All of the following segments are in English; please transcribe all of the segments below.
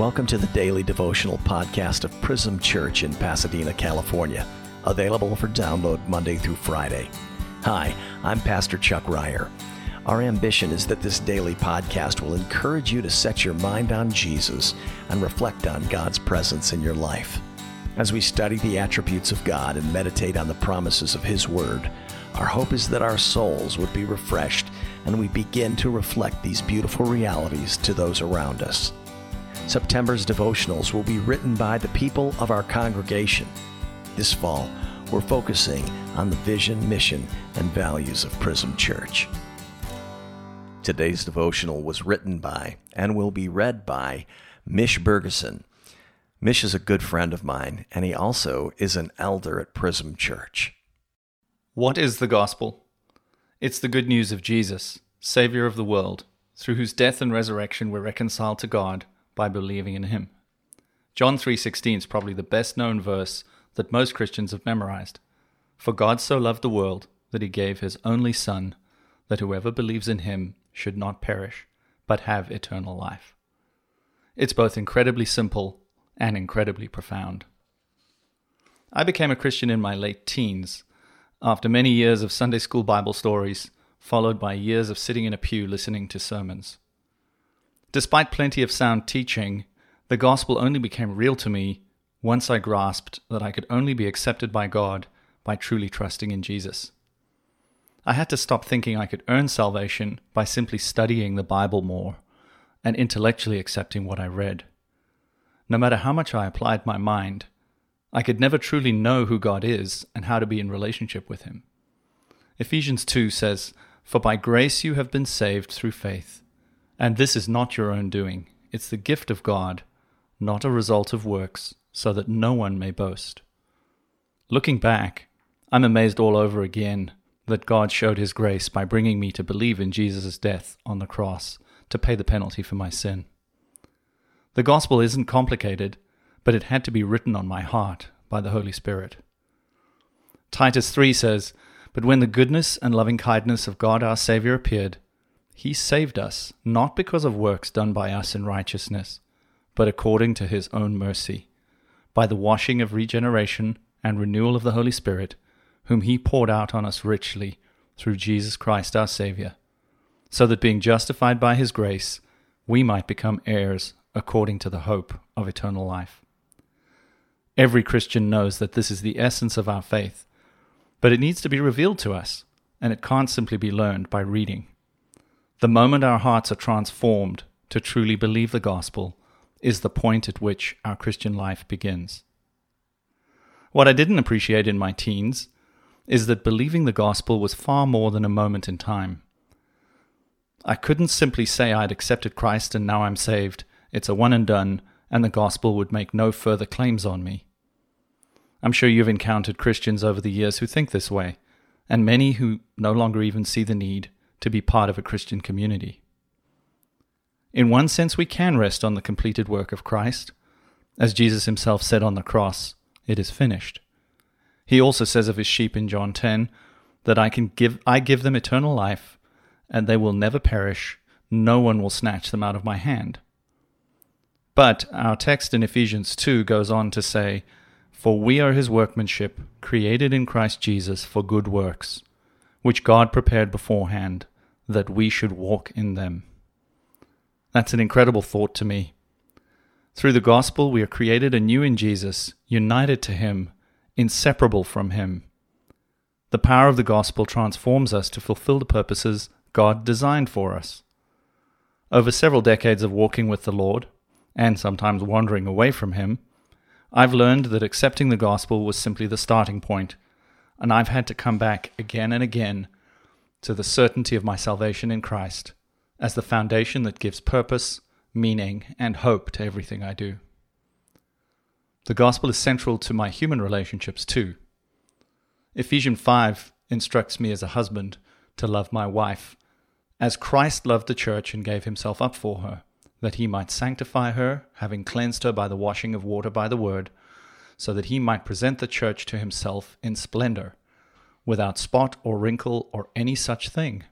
Welcome to the daily devotional podcast of Prism Church in Pasadena, California, available for download Monday through Friday. Hi, I'm Pastor Chuck Ryer. Our ambition is that this daily podcast will encourage you to set your mind on Jesus and reflect on God's presence in your life. As we study the attributes of God and meditate on the promises of His Word, our hope is that our souls would be refreshed and we begin to reflect these beautiful realities to those around us. September's devotionals will be written by the people of our congregation. This fall, we're focusing on the vision, mission, and values of Prism Church. Today's devotional was written by and will be read by Mich Bergesen. Mich is a good friend of mine, and he also is an elder at Prism Church. What is the gospel? It's the good news of Jesus, Savior of the world, through whose death and resurrection we're reconciled to God by believing in him. John 3:16 is probably the best known verse that most Christians have memorized. For God so loved the world that he gave his only son that whoever believes in him should not perish but have eternal life. It's both incredibly simple and incredibly profound. I became a Christian in my late teens after many years of Sunday school Bible stories, followed by years of sitting in a pew listening to sermons. Despite plenty of sound teaching, the gospel only became real to me once I grasped that I could only be accepted by God by truly trusting in Jesus. I had to stop thinking I could earn salvation by simply studying the Bible more and intellectually accepting what I read. No matter how much I applied my mind, I could never truly know who God is and how to be in relationship with Him. Ephesians 2 says, For by grace you have been saved through faith. And this is not your own doing, it's the gift of God, not a result of works, so that no one may boast. Looking back, I'm amazed all over again that God showed His grace by bringing me to believe in Jesus' death on the cross to pay the penalty for my sin. The gospel isn't complicated but it had to be written on my heart by the Holy Spirit. Titus 3 says, But when the goodness and loving kindness of God our Saviour appeared, he saved us, not because of works done by us in righteousness, but according to his own mercy, by the washing of regeneration and renewal of the Holy Spirit, whom he poured out on us richly through Jesus Christ our Saviour, so that being justified by his grace, we might become heirs according to the hope of eternal life. Every Christian knows that this is the essence of our faith, but it needs to be revealed to us, and it can't simply be learned by reading. The moment our hearts are transformed to truly believe the gospel is the point at which our Christian life begins. What I didn't appreciate in my teens is that believing the gospel was far more than a moment in time. I couldn't simply say I'd accepted Christ and now I'm saved, it's a one and done, and the gospel would make no further claims on me. I'm sure you've encountered Christians over the years who think this way, and many who no longer even see the need to be part of a Christian community. In one sense, we can rest on the completed work of Christ. As Jesus himself said on the cross, it is finished. He also says of his sheep in John 10 that I can give I give them eternal life and they will never perish no one will snatch them out of my hand. But our text in Ephesians 2 goes on to say for we are his workmanship, created in Christ Jesus for good works, which God prepared beforehand that we should walk in them. That's an incredible thought to me. Through the gospel, we are created anew in Jesus, united to him, inseparable from him. The power of the gospel transforms us to fulfill the purposes God designed for us. Over several decades of walking with the Lord, and sometimes wandering away from him, I've learned that accepting the gospel was simply the starting point, and I've had to come back again and again to the certainty of my salvation in Christ as the foundation that gives purpose, meaning, and hope to everything I do. The gospel is central to my human relationships too. Ephesians 5 instructs me as a husband to love my wife as Christ loved the church and gave himself up for her that he might sanctify her, having cleansed her by the washing of water by the word, so that he might present the church to himself in splendor, without spot or wrinkle or any such thing,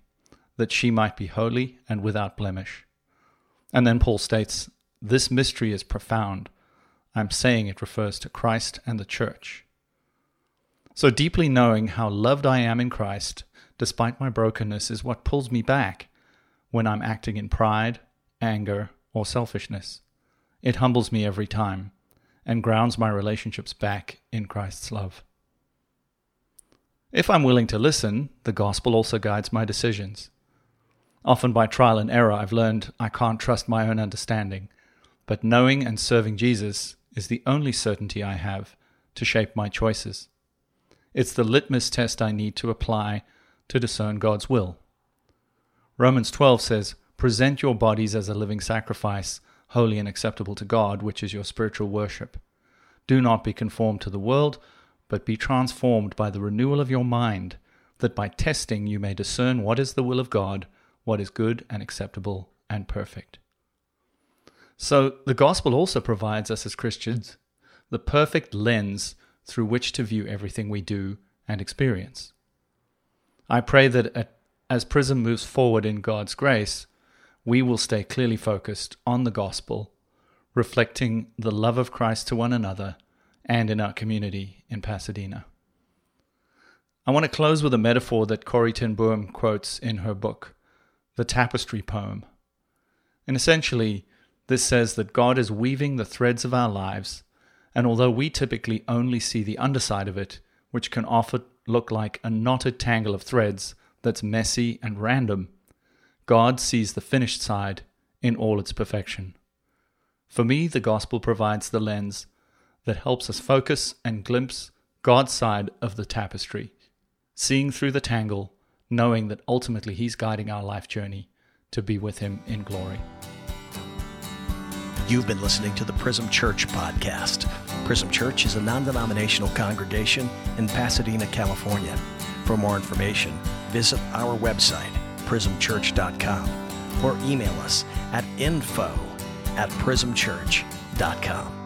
that she might be holy and without blemish. And then Paul states this mystery is profound, I'm saying it refers to Christ and the church. So deeply knowing how loved I am in Christ, despite my brokenness, is what pulls me back when I'm acting in pride, anger, or selfishness. It humbles me every time and grounds my relationships back in Christ's love. If I'm willing to listen, the gospel also guides my decisions. Often by trial and error, I've learned I can't trust my own understanding, but knowing and serving Jesus is the only certainty I have to shape my choices. It's the litmus test I need to apply to discern God's will. Romans 12 says, Present your bodies as a living sacrifice, holy and acceptable to God, which is your spiritual worship. Do not be conformed to the world, but be transformed by the renewal of your mind, that by testing you may discern what is the will of God, what is good and acceptable and perfect. So, the gospel also provides us as Christians the perfect lens through which to view everything we do and experience. I pray that as Prism moves forward in God's grace, we will stay clearly focused on the gospel, reflecting the love of Christ to one another and in our community in Pasadena. I want to close with a metaphor that Corrie ten Boom quotes in her book, The Tapestry Poem. And essentially, this says that God is weaving the threads of our lives, and although we typically only see the underside of it, which can often look like a knotted tangle of threads that's messy and random, God sees the finished side in all its perfection. For me, the gospel provides the lens that helps us focus and glimpse God's side of the tapestry, seeing through the tangle, knowing that ultimately He's guiding our life journey to be with Him in glory. You've been listening to the Prism Church podcast. Prism Church is a non denominational congregation in Pasadena, California. For more information, visit our website, prismchurch.com, or email us at info at prismchurch.com.